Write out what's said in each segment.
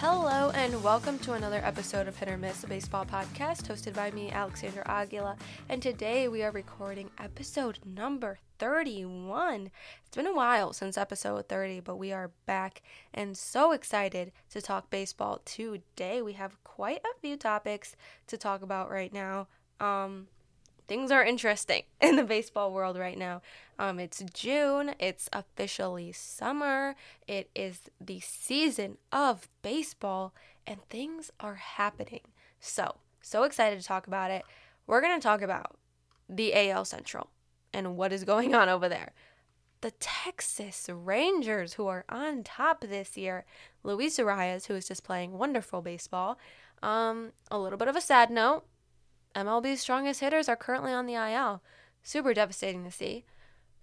Hello, and welcome to another episode of Hit or Miss, a baseball podcast hosted by me, Alexander Aguila. And today we are recording episode number 31. It's been a while since episode 30, but we are back and so excited to talk baseball today. We have quite a few topics to talk about right now. Um, things are interesting in the baseball world right now. Um, it's June, it's officially summer, it is the season of baseball, and things are happening. So, so excited to talk about it. We're going to talk about the AL Central and what is going on over there. The Texas Rangers, who are on top this year, Luis Arraez, who is just playing wonderful baseball. Um, a little bit of a sad note MLB's strongest hitters are currently on the IL. Super devastating to see.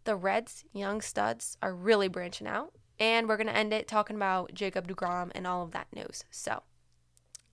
The Reds' young studs are really branching out. And we're going to end it talking about Jacob DeGrom and all of that news. So,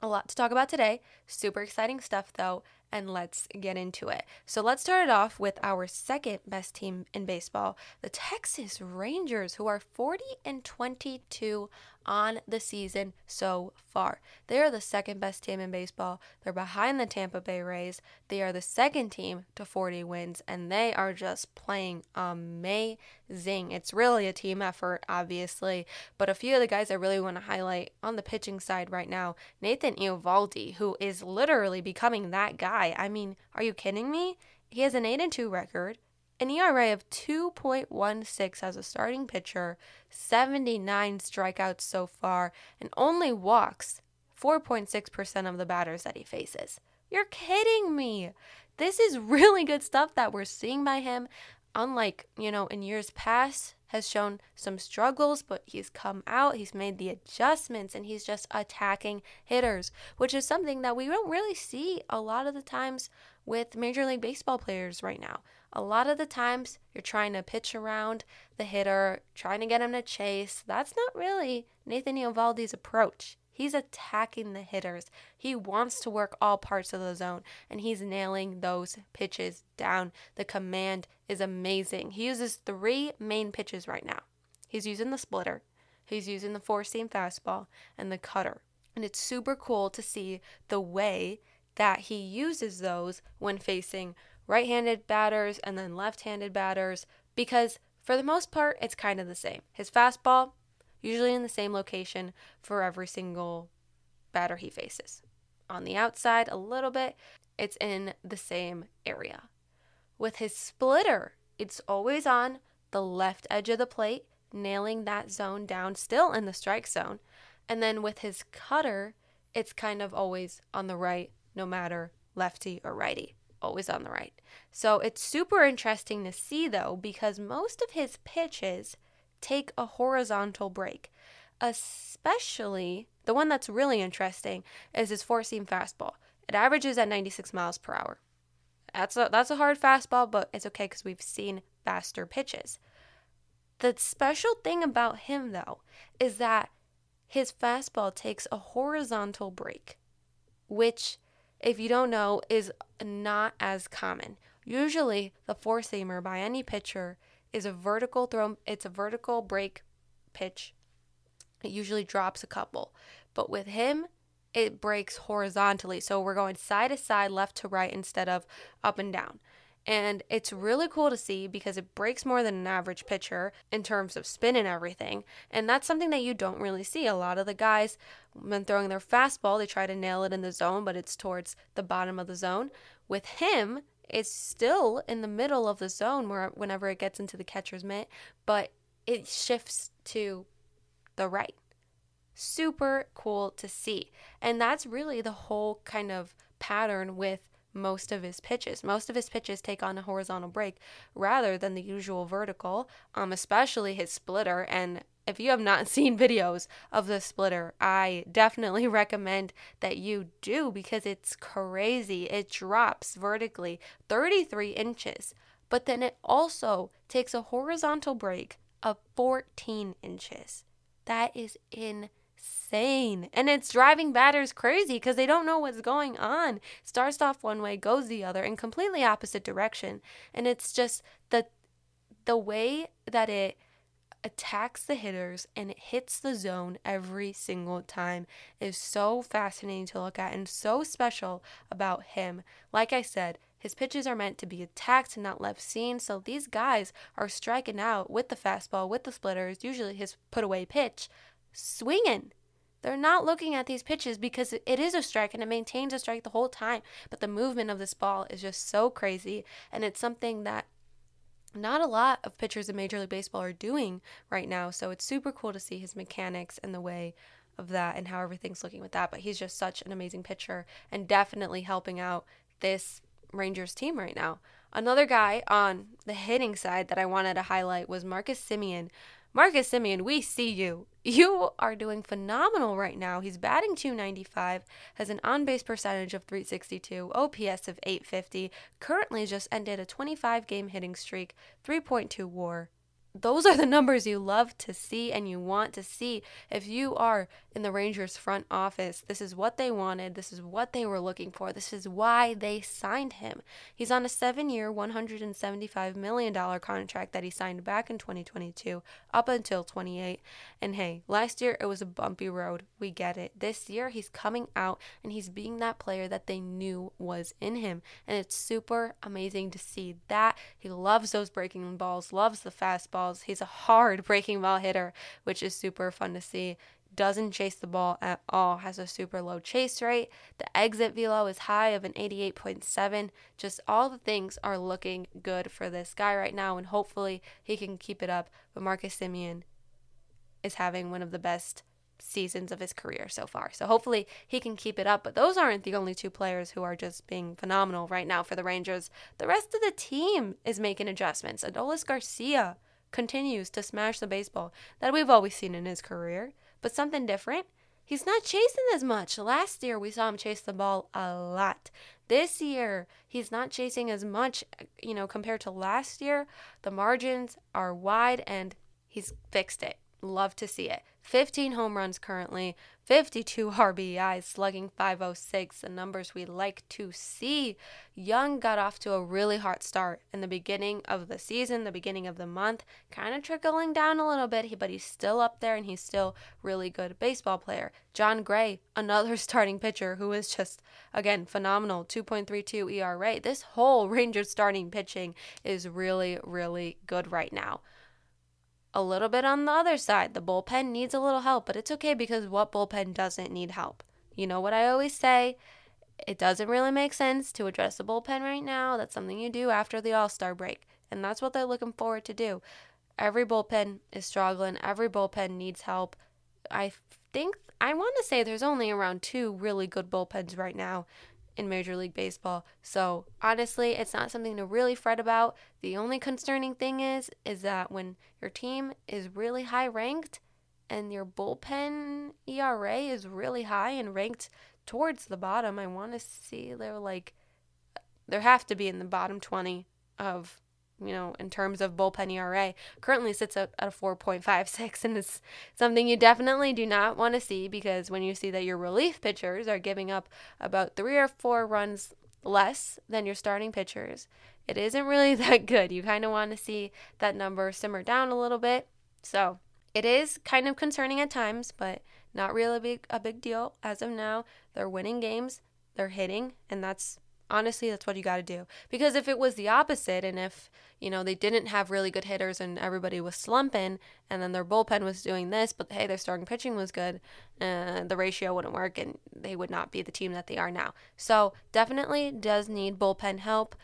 a lot to talk about today. Super exciting stuff, though, and let's get into it. So, let's start it off with our second best team in baseball, the Texas Rangers, who are 40 and 22 on the season so far. They are the second best team in baseball. They're behind the Tampa Bay Rays. They are the second team to 40 wins, and they are just playing amazing. It's really a team effort, obviously, but a few of the guys I really want to highlight on the pitching side right now Nathan Eovaldi, who is literally becoming that guy. I mean, are you kidding me? He has an 8 and 2 record an ERA of 2.16 as a starting pitcher, 79 strikeouts so far, and only walks 4.6% of the batters that he faces. You're kidding me. This is really good stuff that we're seeing by him. Unlike, you know, in years past, has shown some struggles, but he's come out, he's made the adjustments, and he's just attacking hitters, which is something that we don't really see a lot of the times with Major League Baseball players right now. A lot of the times you're trying to pitch around the hitter, trying to get him to chase. That's not really Nathan Eovaldi's approach. He's attacking the hitters. He wants to work all parts of the zone and he's nailing those pitches down. The command is amazing. He uses three main pitches right now. He's using the splitter, he's using the four seam fastball, and the cutter. And it's super cool to see the way that he uses those when facing right handed batters and then left handed batters because for the most part, it's kind of the same. His fastball, usually in the same location for every single batter he faces. On the outside, a little bit, it's in the same area. With his splitter, it's always on the left edge of the plate, nailing that zone down, still in the strike zone. And then with his cutter, it's kind of always on the right, no matter lefty or righty always on the right. So it's super interesting to see though, because most of his pitches take a horizontal break, especially the one that's really interesting is his four seam fastball. It averages at 96 miles per hour. That's a, that's a hard fastball, but it's okay because we've seen faster pitches. The special thing about him, though, is that his fastball takes a horizontal break, which if you don't know, is not as common. Usually, the four seamer by any pitcher is a vertical throw, it's a vertical break pitch. It usually drops a couple. But with him, it breaks horizontally. So we're going side to side, left to right instead of up and down. And it's really cool to see because it breaks more than an average pitcher in terms of spin and everything. And that's something that you don't really see. A lot of the guys, when throwing their fastball, they try to nail it in the zone, but it's towards the bottom of the zone. With him, it's still in the middle of the zone where whenever it gets into the catcher's mitt, but it shifts to the right. Super cool to see. And that's really the whole kind of pattern with most of his pitches. Most of his pitches take on a horizontal break rather than the usual vertical, um, especially his splitter. And if you have not seen videos of the splitter, I definitely recommend that you do because it's crazy. It drops vertically 33 inches, but then it also takes a horizontal break of 14 inches. That is insane. And it's driving batters crazy because they don't know what's going on. Starts off one way, goes the other in completely opposite direction. And it's just the the way that it attacks the hitters and it hits the zone every single time is so fascinating to look at and so special about him. Like I said, his pitches are meant to be attacked and not left seen, so these guys are striking out with the fastball, with the splitters, usually his put away pitch, swinging. They're not looking at these pitches because it is a strike and it maintains a strike the whole time. But the movement of this ball is just so crazy. And it's something that not a lot of pitchers in Major League Baseball are doing right now. So it's super cool to see his mechanics and the way of that and how everything's looking with that. But he's just such an amazing pitcher and definitely helping out this Rangers team right now. Another guy on the hitting side that I wanted to highlight was Marcus Semien. Marcus Semien, we see you. You are doing phenomenal right now. He's batting 295, has an on base percentage of 362, OPS of 850, currently just ended a 25 game hitting streak, 3.2 war those are the numbers you love to see and you want to see. If you are in the Rangers front office, this is what they wanted. This is what they were looking for. This is why they signed him. He's on a seven year, $175 million contract that he signed back in 2022 up until 28. And hey, last year it was a bumpy road. We get it. This year he's coming out and he's being that player that they knew was in him. And it's super amazing to see that. He loves those breaking balls, loves the fastballs. He's a hard breaking ball hitter, which is super fun to see. Doesn't chase the ball at all, has a super low chase rate. The exit velo is high of an 88.7. Just all the things are looking good for this guy right now, and hopefully he can keep it up. But Marcus Semien is having one of the best seasons of his career so far. So hopefully he can keep it up. But those aren't the only two players who are just being phenomenal right now for the Rangers. The rest of the team is making adjustments. Adolis Garcia continues to smash the baseball that we've always seen in his career, but something different. He's not chasing as much. Last year, we saw him chase the ball a lot. This year, he's not chasing as much, you know, compared to last year. The margins are wide and he's fixed it. Love to see it. 15 home runs currently, 52 RBIs, slugging 506, the numbers we like to see. Jung got off to a really hot start in the beginning of the season, the beginning of the month, kind of trickling down a little bit, but he's still up there and he's still really good baseball player. Jon Gray, another starting pitcher who is just again phenomenal, 2.32 ERA. This whole Rangers starting pitching is really really good right now a little bit on the other side. The bullpen needs a little help, but it's okay because what bullpen doesn't need help? You know what I always say? It doesn't really make sense to address the bullpen right now. That's something you do after the All Star break. And that's what they're looking forward to do. Every bullpen is struggling, every bullpen needs help. I think, I want to say there's only around two really good bullpens right now in Major League Baseball. So honestly, it's not something to really fret about. The only concerning thing is is that when your team is really high ranked and your bullpen ERA is really high and ranked towards the bottom, I want to see they're like uh, there have to be in the bottom 20 of you know, in terms of bullpen ERA, currently sits at, a 4.56, and it's something you definitely do not want to see because when you see that your relief pitchers are giving up about three or four runs less than your starting pitchers, it isn't really that good. You kind of want to see that number simmer down a little bit. So it is kind of concerning at times, but not really a big, a big deal as of now. They're winning games, they're hitting, and that's honestly that's what you got to do. Because if it was the opposite and if you know they didn't have really good hitters and everybody was slumping and then their bullpen was doing this but hey their starting pitching was good uh, the ratio wouldn't work and they would not be the team that they are now. So definitely does need bullpen help.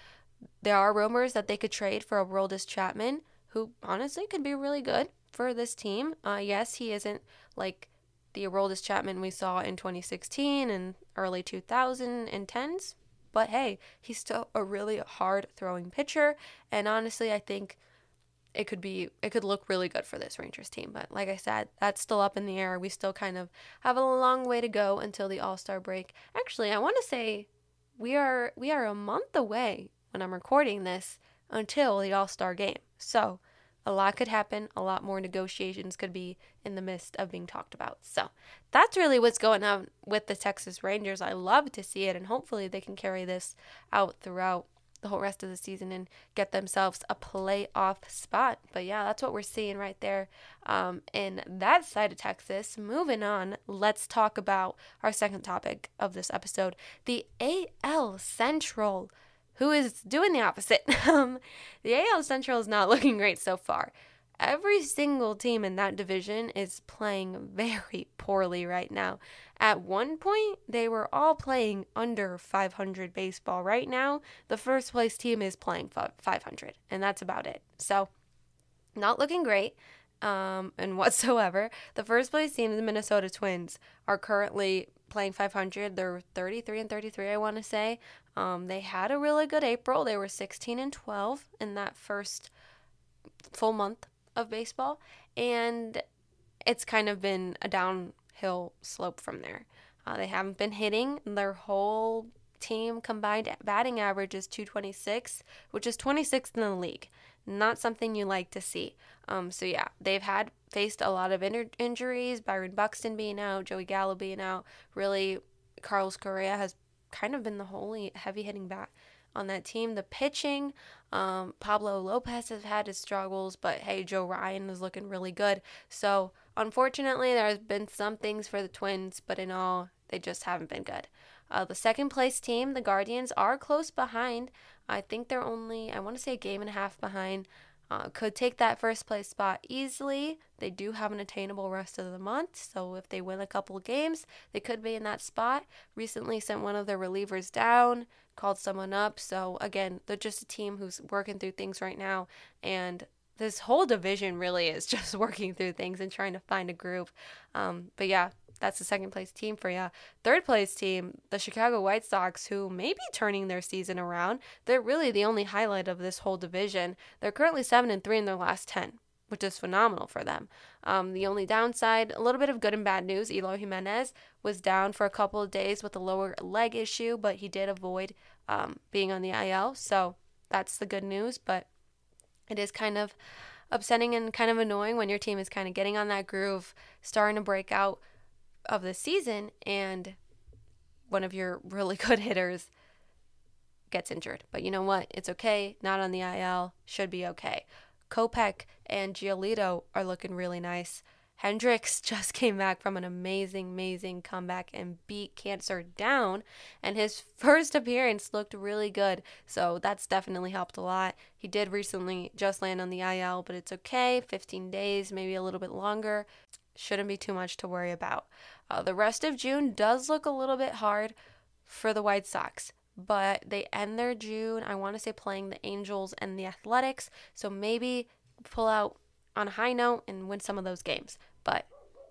There are rumors that they could trade for Aroldis Chapman who honestly could be really good for this team. Uh, yes he isn't like the Aroldis Chapman we saw in 2016 and early 2010s but hey, he's still a really hard throwing pitcher. And honestly, I think it could be it could look really good for this Rangers team. But like I said, that's still up in the air. We still kind of have a long way to go until the All-Star break. Actually, I want to say we are we are a month away when I'm recording this until the All-Star game. So, a lot could happen, a lot more negotiations could be in the midst of being talked about. So that's really what's going on with the Texas Rangers. I love to see it, and hopefully they can carry this out throughout the whole rest of the season and get themselves a playoff spot. But yeah, that's what we're seeing right there um, in that side of Texas. Moving on, let's talk about our second topic of this episode the AL Central, who is doing the opposite. Um, the AL Central is not looking great so far. Every single team in that division is playing very poorly right now. At one point, they were all playing under 500 baseball. Right now, the first place team is playing 500, and that's about it. So, not looking great um, and whatsoever. The first place team, the Minnesota Twins, are currently playing 500. They're 33 and 33, I want to say. Um, they had a really good April. They were 16 and 12 in that first full month of baseball. And it's kind of been a downhill slope from there. Uh, they haven't been hitting. Their whole team combined batting average is 226, which is 26th in the league. Not something you like to see. Um, so yeah, they've had faced a lot of in- injuries. Byron Buxton being out, Joey Gallo being out. Really, Carlos Correa has kind of been the only heavy hitting bat on that team. The pitching, um, Pablo Lopez has had his struggles, but hey, Joe Ryan is looking really good. So unfortunately, there's been some things for the Twins, but in all, they just haven't been good. Uh, the second place team, the Guardians, are close behind. I think they're only, I want to say, a game and a half behind. Uh, could take that first place spot easily. They do have an attainable rest of the month, so if they win a couple games, they could be in that spot. Recently sent one of their relievers down, called someone up. So again, they're just a team who's working through things right now, and this whole division really is just working through things and trying to find a groove. Um, but yeah, that's the second place team for you. Third place team, the Chicago White Sox, who may be turning their season around. They're really the only highlight of this whole division. They're currently seven and three in their last ten, which is phenomenal for them. Um, the only downside, a little bit of good and bad news. Eloy Jimenez was down for a couple of days with a lower leg issue, but he did avoid um, being on the IL, so that's the good news. But it is kind of upsetting and kind of annoying when your team is kind of getting on that groove, starting to break out of the season, and one of your really good hitters gets injured. But you know what? It's okay. Not on the IL. Should be okay. Kopech and Giolito are looking really nice. Hendriks just came back from an amazing, amazing comeback and beat cancer down. And his first appearance looked really good. So that's definitely helped a lot. He did recently just land on the IL, but it's okay. 15 days, maybe a little bit longer. Shouldn't be too much to worry about. Uh, the rest of June does look a little bit hard for the White Sox but they end their June, I want to say, playing the Angels and the Athletics. So maybe pull out on a high note and win some of those games. But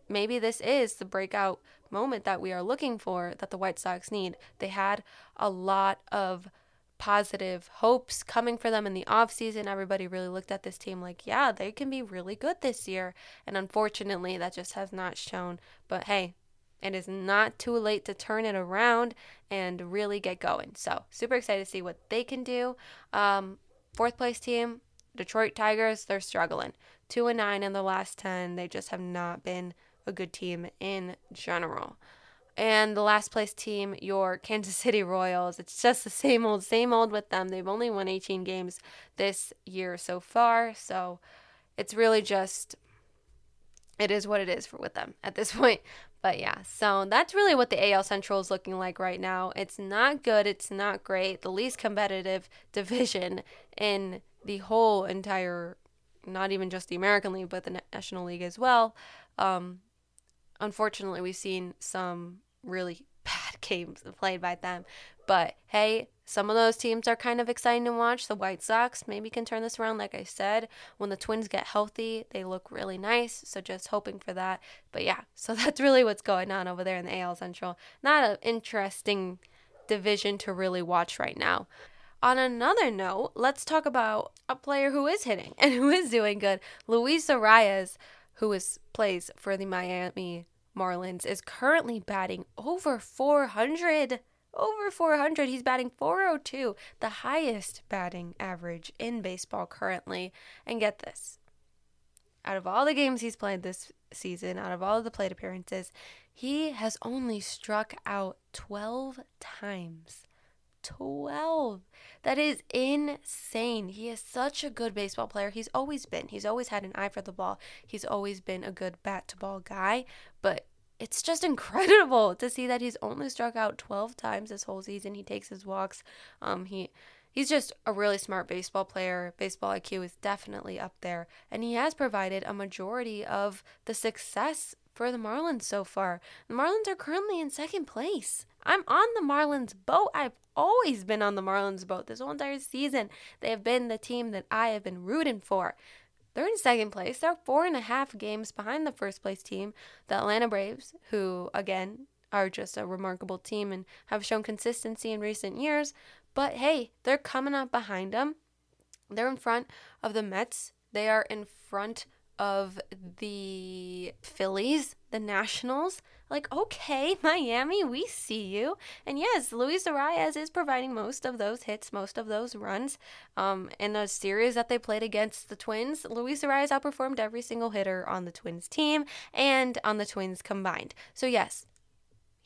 maybe this is the breakout moment that we are looking for that the White Sox need. They had a lot of positive hopes coming for them in the offseason. Everybody really looked at this team like, yeah, they can be really good this year. And unfortunately, that just has not shown. But hey, it is not too late to turn it around and really get going. So, super excited to see what they can do. Um, fourth place team, Detroit Tigers, they're struggling. 2 and 9 in the last 10. They just have not been a good team in general. And the last place team, your Kansas City Royals. It's just the same old, same old with them. They've only won 18 games this year so far. So it's really just, it is what it is for, with them at this point. But yeah, so that's really what the AL Central is looking like right now. It's not good. It's not great. The least competitive division in the whole entire not even just the American League, but the National League as well. Um, unfortunately, we've seen some really bad games played by them. But hey, some of those teams are kind of exciting to watch. The White Sox maybe can turn this around. Like I said, when the Twins get healthy, they look really nice. So just hoping for that. But yeah, so that's really what's going on over there in the AL Central. Not an interesting division to really watch right now. On another note, let's talk about a player who is hitting and who is doing good. Luis Arraez, who is plays for the Miami Marlins, is currently batting over 400. Over 400. He's batting 402, the highest batting average in baseball currently. And get this out of all the games he's played this season, out of all of the plate appearances, he has only struck out 12 times. 12. That is insane. He is such a good baseball player. He's always been. He's always had an eye for the ball. He's always been a good bat to ball guy. But it's just incredible to see that he's only struck out 12 times this whole season. He takes his walks. Um, he he's just a really smart baseball player. Baseball IQ is definitely up there, and he has provided a majority of the success for the Marlins so far. The Marlins are currently in second place. I'm on the Marlins boat. I've always been on the Marlins boat this whole entire season. They have been the team that I have been rooting for. They're in second place. They're four and a half games behind the first place team, the Atlanta Braves, who, again, are just a remarkable team and have shown consistency in recent years. But hey, they're coming up behind them. They're in front of the Mets. They are in front of the Phillies, the Nationals. Like, okay, Miami, we see you. And yes, Luis Arraez is providing most of those hits, most of those runs. Um, in the series that they played against the Twins, Luis Arraez outperformed every single hitter on the Twins team and on the Twins combined. So yes,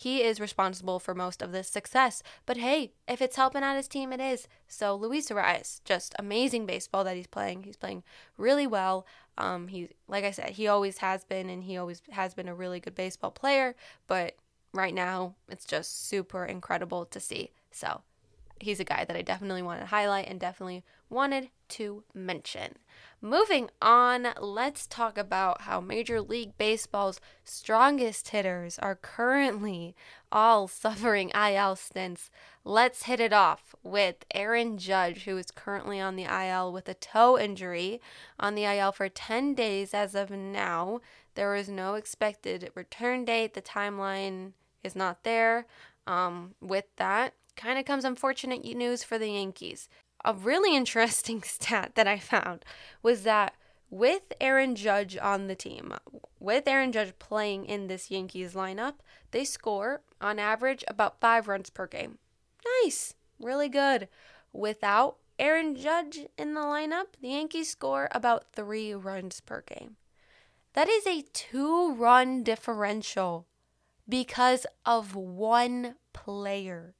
he is responsible for most of this success. But hey, if it's helping out his team, it is. So Luis Arraez, just amazing baseball that he's playing. He's playing really well. Um, he, like I said, he always has been, and he always has been a really good baseball player. But right now, it's just super incredible to see. So he's a guy that I definitely wanted to highlight and definitely wanted to mention. Moving on, let's talk about how Major League Baseball's strongest hitters are currently all suffering IL stints. Let's hit it off with Aaron Judge, who is currently on the IL with a toe injury, on the IL for 10 days as of now. There is no expected return date. The timeline is not there. Um, with that, kind of comes unfortunate news for the Yankees. A really interesting stat that I found was that with Aaron Judge on the team, with Aaron Judge playing in this Yankees lineup, they score on average about five runs per game. Nice, really good. Without Aaron Judge in the lineup, the Yankees score about three runs per game. That is a two run differential because of one player.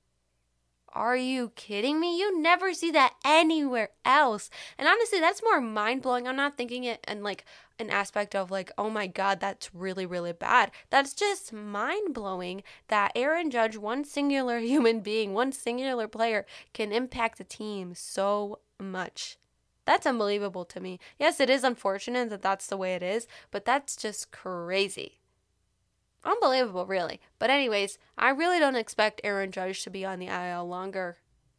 Are you kidding me? You never see that anywhere else. And honestly, that's more mind blowing. I'm not thinking it in like an aspect of like, oh my God, that's really, really bad. That's just mind blowing that Aaron Judge, one singular human being, one singular player, can impact a team so much. That's unbelievable to me. Yes, it is unfortunate that that's the way it is, but that's just crazy. Unbelievable, really. But, anyways, I really don't expect Aaron Judge to be on the IL longer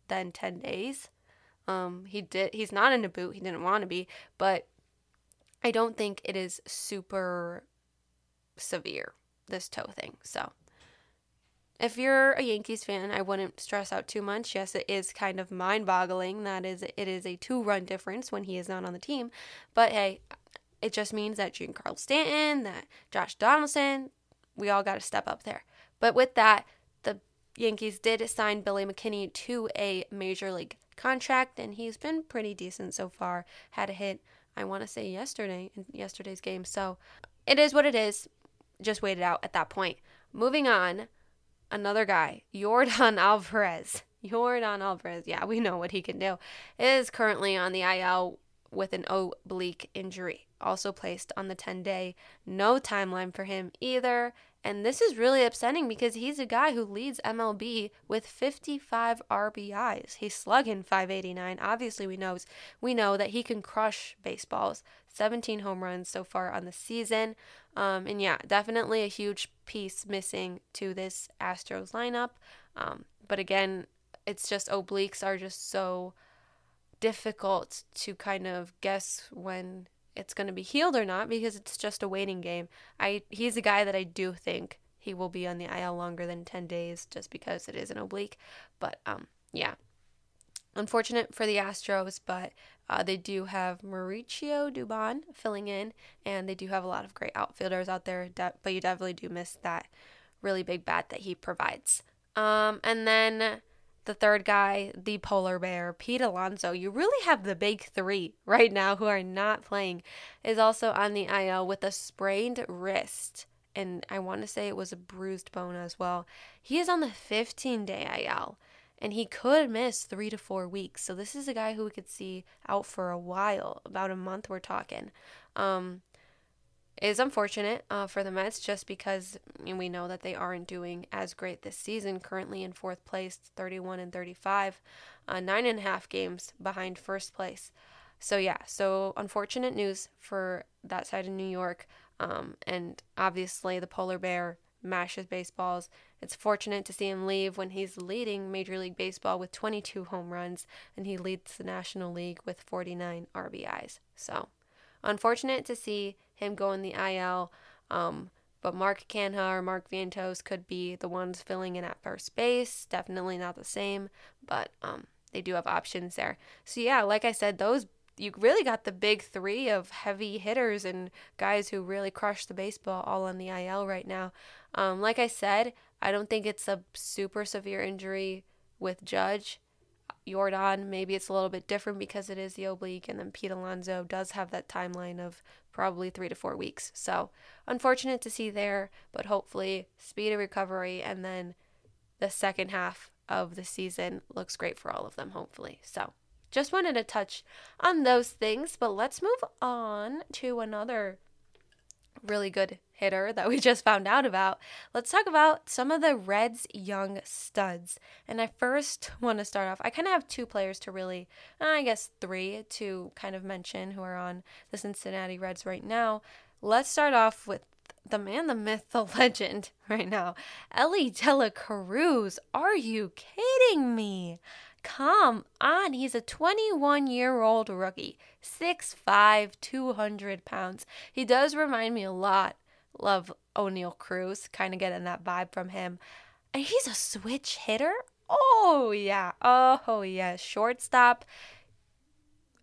than 10 days. Um, he did, he's not in a boot. He didn't want to be, but I don't think it is super severe, this toe thing. So, if you're a Yankees fan, I wouldn't stress out too much. Yes, it is kind of mind-boggling that is it is a two-run difference when he is not on the team. But hey, it just means that Giancarlo Stanton, that Josh Donaldson, we all got to step up there. But with that, the Yankees did sign Billy McKinney to a major league contract, and he's been pretty decent so far. Had a hit, I want to say yesterday in yesterday's game. So it is what it is. Just wait it out at that point. Moving on, another guy, Yordan Alvarez. Yordan Alvarez, yeah, we know what he can do, is currently on the IL with an oblique injury, also placed on the 10 day. No timeline for him either. And this is really upsetting because he's a guy who leads MLB with 55 RBIs. He's slugging 589. Obviously, we knows we know that he can crush baseballs. 17 home runs so far on the season. Um, and yeah, definitely a huge piece missing to this Astros lineup. Um, but again, it's just obliques are just so difficult to kind of guess when it's going to be healed or not because it's just a waiting game. I he's a guy that I do think he will be on the IL longer than 10 days just because it is an oblique, but um yeah. Unfortunate for the Astros, but uh, they do have Mauricio Dubon filling in, and they do have a lot of great outfielders out there. But you definitely do miss that really big bat that he provides. Um, and then the third guy, the polar bear, Pete Alonso. You really have the big three right now who are not playing, is also on the IL with a sprained wrist. And I want to say it was a bruised bone as well. He is on the 15 day IL. and he could miss three to four weeks. So this is a guy who we could see out for a while, about a month. We're talking. Um, is unfortunate uh, for the Mets just because we know that they aren't doing as great this season. Currently in fourth place, 31 and 35, uh, nine and a half games behind first place. So yeah, so unfortunate news for that side of New York. Um, and obviously the polar bear mashes baseballs. It's fortunate to see him leave when he's leading Major League Baseball with 22 home runs and he leads the National League with 49 RBIs. So unfortunate to see him go in the IL. Um, but Mark Canha or Mark Vientos could be the ones filling in at first base. Definitely not the same, but um, they do have options there. So yeah, like I said, those you really got the big three of heavy hitters and guys who really crush the baseball all on the IL right now. Um, like I said, I don't think it's a super severe injury with Judge. Yordan, maybe it's a little bit different because it is the oblique, and then Pete Alonso does have that timeline of probably three to four weeks. So, unfortunate to see there, but hopefully, speed of recovery, and then the second half of the season looks great for all of them, hopefully. So, just wanted to touch on those things, but let's move on to another really good hitter that we just found out about, let's talk about some of the Reds' young studs. And I first want to start off, I kind of have two players to really, uh, I guess three to kind of mention who are on the Cincinnati Reds right now. Let's start off with the man, the myth, the legend right now, Elly De La Cruz. Are you kidding me? Come on, he's a 21 year old rookie, 6'5, 200 pounds. He does remind me a lot Love Oneil Cruz, kind of getting that vibe from him. And he's a switch hitter. Oh, yeah. Oh, yeah. Shortstop.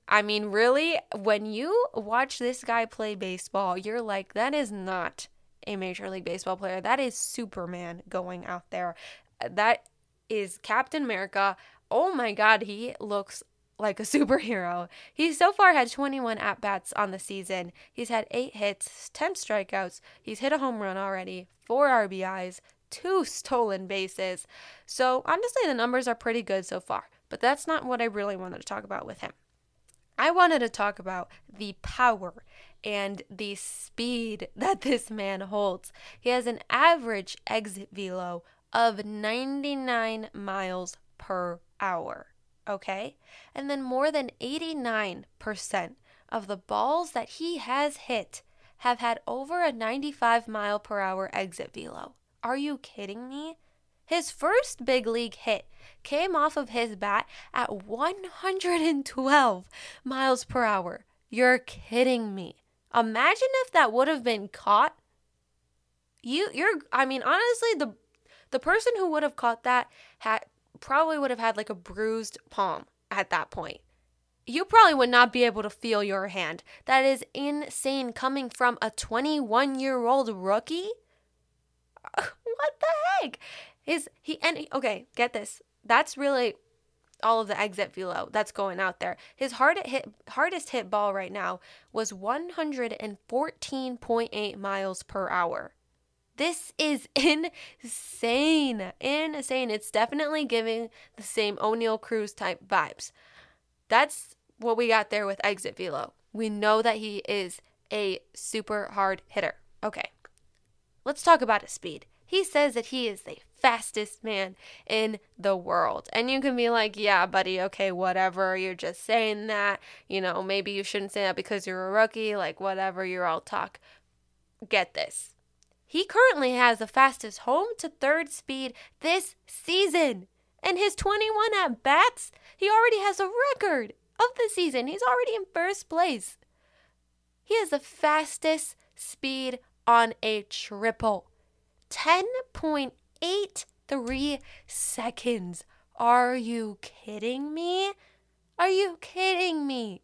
I mean, really, when you watch this guy play baseball, you're like, that is not a Major League Baseball player. That is Superman going out there. That is Captain America. Oh my God, he looks like a superhero. He so far had 21 at bats on the season. He's had eight hits, 10 strikeouts. He's hit a home run already, four RBIs, two stolen bases. So honestly, the numbers are pretty good so far. But that's not what I really wanted to talk about with him. I wanted to talk about the power and the speed that this man holds. He has an average exit velo of 99 miles per hour okay? And then more than 89% of the balls that he has hit have had over a 95 mile per hour exit velo. Are you kidding me? His first big league hit came off of his bat at 112 miles per hour. You're kidding me. Imagine if that would have been caught. You you're I mean honestly the the person who would have caught that had probably would have had like a bruised palm at that point. You probably would not be able to feel your hand. That is insane coming from a 21 year old rookie. what the heck? Is he and okay, get this. That's really all of the exit velo that's going out there. His hard hit hardest hit ball right now was 114.8 miles per hour. This is insane. Insane. It's definitely giving the same Oneil Cruz type vibes. That's what we got there with Exit Velo. We know that he is a super hard hitter. Okay. Let's talk about his speed. He says that he is the fastest man in the world. And you can be like, yeah, buddy, okay, whatever. You're just saying that. You know, maybe you shouldn't say that because you're a rookie. Like, whatever, you're all talk. Get this. He currently has the fastest home to third speed this season. And his 21 at bats, he already has a record of the season. He's already in first place. He has the fastest speed on a triple 10.83 seconds. Are you kidding me? Are you kidding me?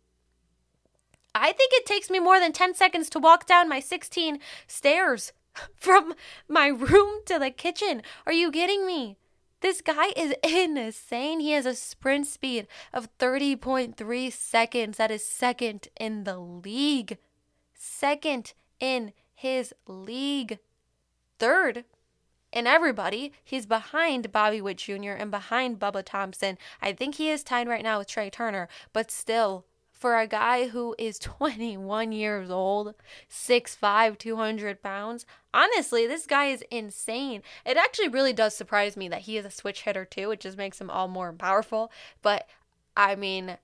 I think it takes me more than 10 seconds to walk down my 16 stairs from my room to the kitchen. Are you kidding me? This guy is insane. He has a sprint speed of 30.3 seconds. That is second in the league. Second in his league. Third in everybody. He's behind Bobby Witt Jr. and behind Bubba Thompson. I think he is tied right now with Trea Turner, but still, for a guy who is 21 years old, 6'5, 200 pounds, honestly, this guy is insane. It actually really does surprise me that he is a switch hitter too. It just makes him all more powerful. But I mean,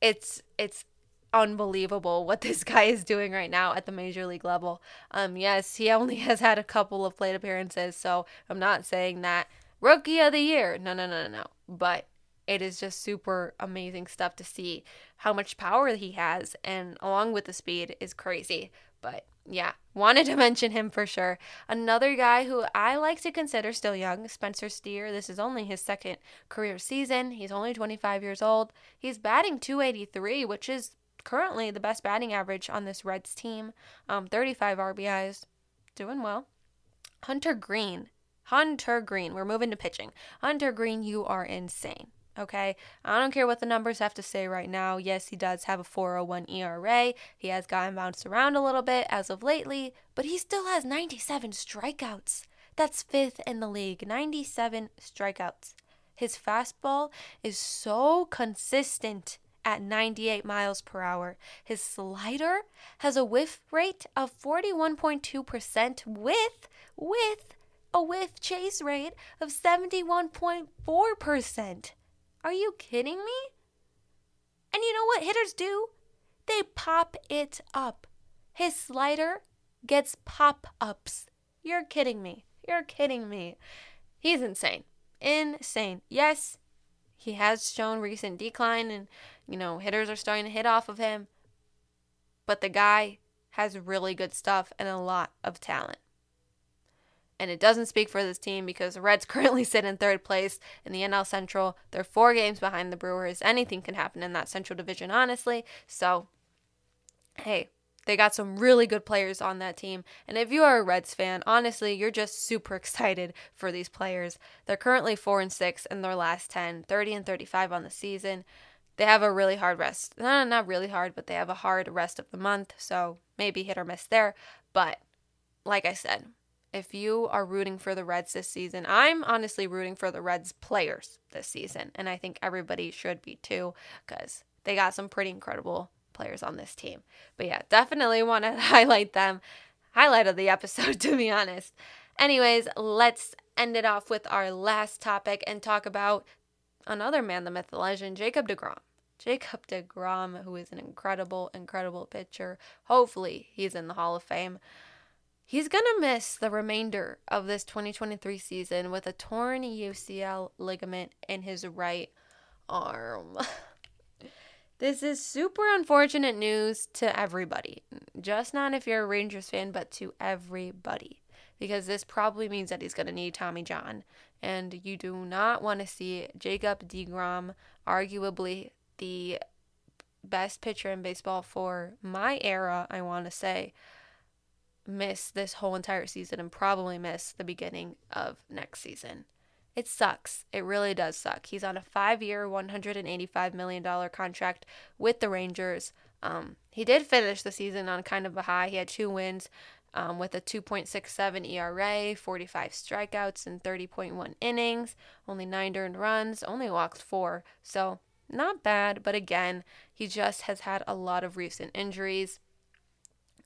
it's it's unbelievable what this guy is doing right now at the major league level. Um, yes, he only has had a couple of plate appearances, so I'm not saying that rookie of the year. No, no, no, no, no. But it is just super amazing stuff to see how much power he has, and along with the speed is crazy. But yeah, wanted to mention him for sure. Another guy who I like to consider still young, Spencer Steer. This is only his second career season. He's only 25 years old. He's batting 283, which is currently the best batting average on this Reds team. Um, 35 RBIs, doing well. Hunter Greene, Hunter Greene, We're moving to pitching. Hunter Greene, you are insane. Okay, I don't care what the numbers have to say right now. Yes, he does have a 401 ERA. He has gotten bounced around a little bit as of lately, but he still has 97 strikeouts. That's fifth in the league. 97 strikeouts. His fastball is so consistent at 98 miles per hour. His slider has a whiff rate of 41.2% with with a whiff chase rate of 71.4%. Are you kidding me? And you know what hitters do? They pop it up. His slider gets pop ups. You're kidding me. You're kidding me. He's insane. Insane. Yes, he has shown recent decline and, you know, hitters are starting to hit off of him. But the guy has really good stuff and a lot of talent. And it doesn't speak for this team because the Reds currently sit in third place in the NL Central. They're four games behind the Brewers. Anything can happen in that Central Division, honestly. So, hey, they got some really good players on that team. And if you are a Reds fan, honestly, you're just super excited for these players. They're currently 4 and 6 in their last 10, 30 and 35 on the season. They have a really hard rest. No, not really hard, but they have a hard rest of the month. So maybe hit or miss there. But like I said, if you are rooting for the Reds this season, I'm honestly rooting for the Reds players this season. And I think everybody should be too, because they got some pretty incredible players on this team. But yeah, definitely want to highlight them. Highlight of the episode, to be honest. Anyways, let's end it off with our last topic and talk about another man, the myth, the legend, Jacob DeGrom. Jacob DeGrom, who is an incredible, incredible pitcher. Hopefully, he's in the Hall of Fame. He's going to miss the remainder of this 2023 season with a torn UCL ligament in his right arm. this is super unfortunate news to everybody. Just not if you're a Rangers fan, but to everybody. Because this probably means that he's going to need Tommy John. And you do not want to see Jacob DeGrom, arguably the best pitcher in baseball for my era, I want to say miss this whole entire season and probably miss the beginning of next season. It sucks. It really does suck. He's on a five year, $185 million contract with the Rangers. Um, he did finish the season on kind of a high. He had two wins um, with a 2.67 ERA, 45 strikeouts, and 30.1 innings, only nine earned runs, only walked four. So, not bad, but again, he just has had a lot of recent injuries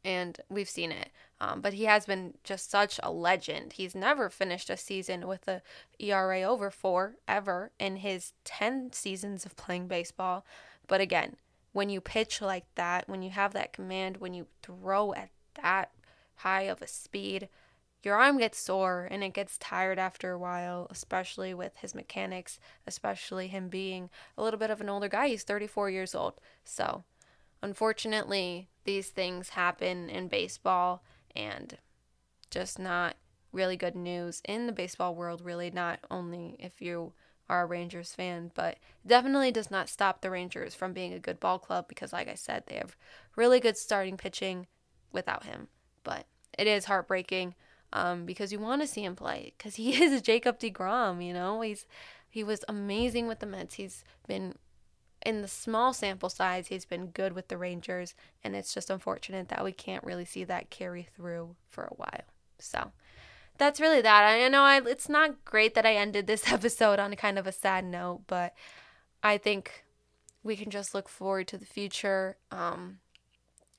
and we've seen it. Um, but he has been just such a legend. He's never finished a season with a ERA over four ever in his 10 seasons of playing baseball. But again, when you pitch like that, when you have that command, when you throw at that high of a speed, your arm gets sore and it gets tired after a while, especially with his mechanics, especially him being a little bit of an older guy. He's 34 years old. So, unfortunately, these things happen in baseball and just not really good news in the baseball world, really, not only if you are a Rangers fan, but definitely does not stop the Rangers from being a good ball club because, like I said, they have really good starting pitching without him. But it is heartbreaking um, because you want to see him play because he is Jacob DeGrom, you know? He's he was amazing with the Mets. He's been in the small sample size, he's been good with the Rangers, and it's just unfortunate that we can't really see that carry through for a while. So that's really that. I know I, it's not great that I ended this episode on kind of a sad note, but I think we can just look forward to the future. Um,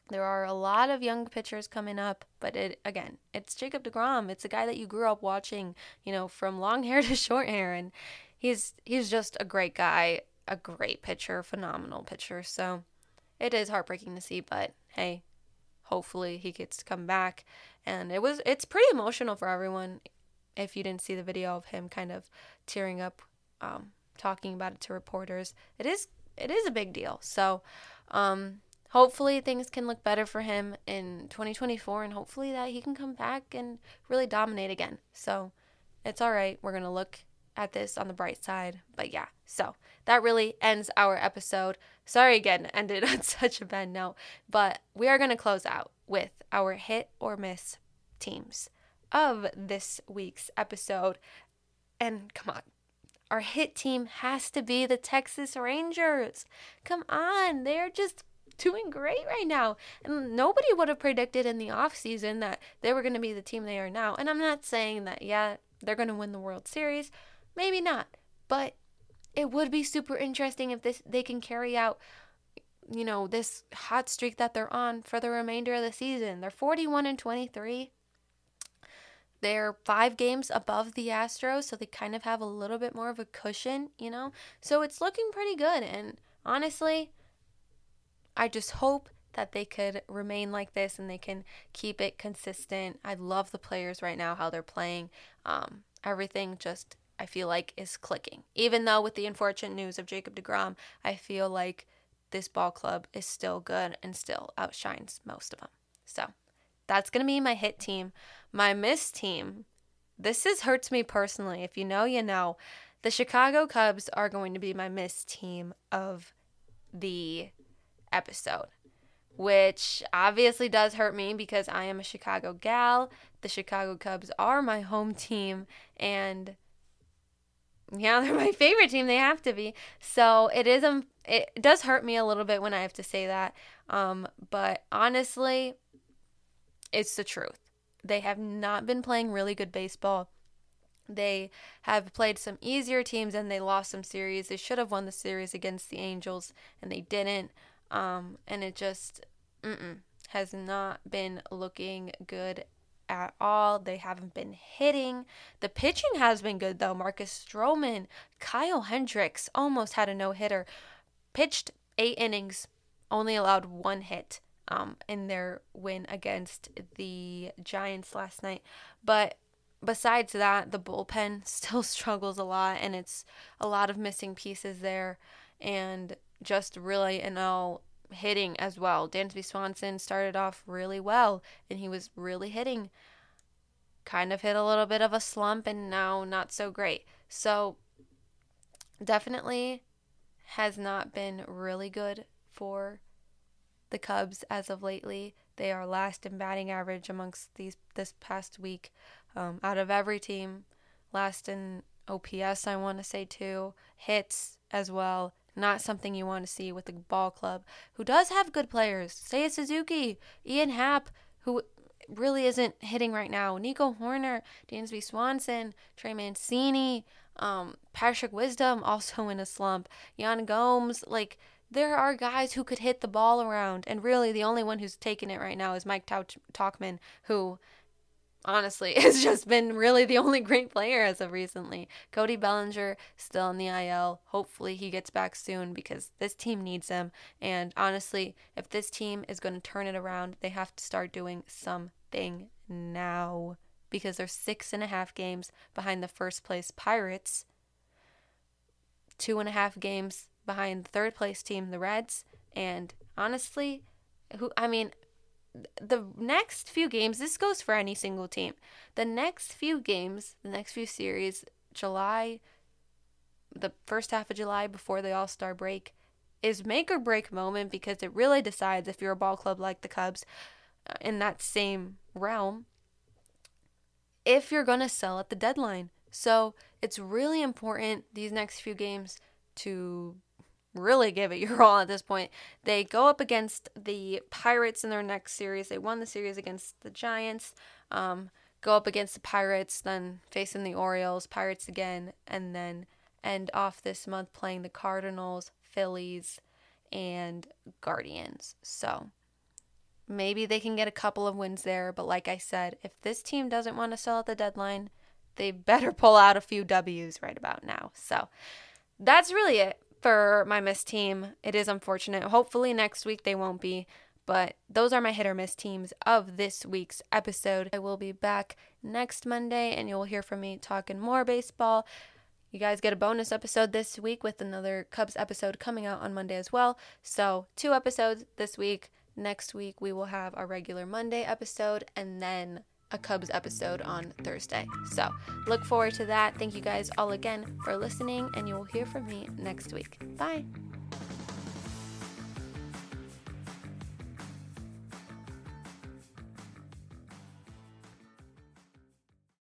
there are a lot of young pitchers coming up, but it again, it's Jacob DeGrom. It's a guy that you grew up watching, you know, from long hair to short hair and he's he's just a great guy, a great pitcher, phenomenal pitcher. So it is heartbreaking to see, but hey, hopefully he gets to come back. And it was it's pretty emotional for everyone. If you didn't see the video of him kind of tearing up, um, talking about it to reporters, it is it is a big deal. So, um, hopefully things can look better for him in 2024 and hopefully that he can come back and really dominate again. So it's all right. We're to look at this on the bright side. But yeah, so that really ends our episode. Sorry again, ended on such a bad note, but we are going to close out with our hit or miss teams of this week's episode. And come on, our hit team has to be the Texas Rangers. Come on, they're just doing great right now. And nobody would have predicted in the offseason that they were going to be the team they are now. And I'm not saying that, yeah, they're going to win the World Series. Maybe not. But it would be super interesting if this they can carry out you know this hot streak that they're on for the remainder of the season. They're 41 and 23. They're 5 games above the Astros, so they kind of have a little bit more of a cushion, you know. So it's looking pretty good and honestly, I just hope that they could remain like this and they can keep it consistent. I love the players right now, how they're playing. Um, everything just, I feel like, is clicking. Even though with the unfortunate news of Jacob DeGrom, I feel like this ball club is still good and still outshines most of them. So that's going to be my hit team. My miss team, this is hurts me personally. If you know, you know. The Chicago Cubs are going to be my miss team of the episode, which obviously does hurt me because I am a Chicago gal. The Chicago Cubs are my home team, and yeah, they're my favorite team. They have to be. So it is um, it does hurt me a little bit when I have to say that. Um, but honestly, it's the truth. They have not been playing really good baseball. They have played some easier teams and they lost some series. They should have won the series against the Angels and they didn't. Um, and it just has not been looking good at all. They haven't been hitting. The pitching has been good though. Marcus Stroman, Kyle Hendricks almost had a no hitter. Pitched eight innings, only allowed one hit um, in their win against the Giants last night. But besides that, the bullpen still struggles a lot, and it's a lot of missing pieces there. And just really in all hitting as well. Dansby Swanson started off really well and he was really hitting. Kind of hit a little bit of a slump and now not so great. So definitely has not been really good for the Cubs as of lately. They are last in batting average amongst these this past week. Um, out of every team, last in OPS, I want to say too, hits as well, not something you want to see with the ball club, who does have good players. Seiya Suzuki, Ian Happ, who really isn't hitting right now. Nico Hoerner, Dansby Swanson, Trey Mancini, um, Patrick Wisdom also in a slump. Yan Gomes, like there are guys who could hit the ball around, and really the only one who's taking it right now is Mike Tauchman, who honestly, has just been really the only great player as of recently. Cody Bellinger still in the IL. Hopefully he gets back soon because this team needs him. And honestly, if this team is going to turn it around, they have to start doing something now because they're six and a half games behind the first place Pirates, two and a half games behind the third place team, the Reds. And honestly, who I mean, the next few games, this goes for any single team. The next few games, the next few series, July, the first half of July before the All Star break, is make or break moment because it really decides if you're a ball club like the Cubs uh, in that same realm, if you're going to sell at the deadline. So it's really important these next few games to really give it your all at this point. They go up against the Pirates in their next series. They won the series against the Giants. Um, go up against the Pirates, then facing the Orioles, Pirates again, and then end off this month playing the Cardinals, Phillies, and Guardians. So maybe they can get a couple of wins there, but like I said, if this team doesn't want to sell at the deadline, they better pull out a few W's right about now. So that's really it for my miss team. It is unfortunate. Hopefully next week they won't be. But those are my hit or miss teams of this week's episode. I will be back next Monday and you'll hear from me talking more baseball. You guys get a bonus episode this week with another Cubs episode coming out on Monday as well. So, two episodes this week. Next week, we will have our regular Monday episode and then a Cubs episode on Thursday. So, look forward to that. Thank you guys all again for listening, and you will hear from me next week. Bye.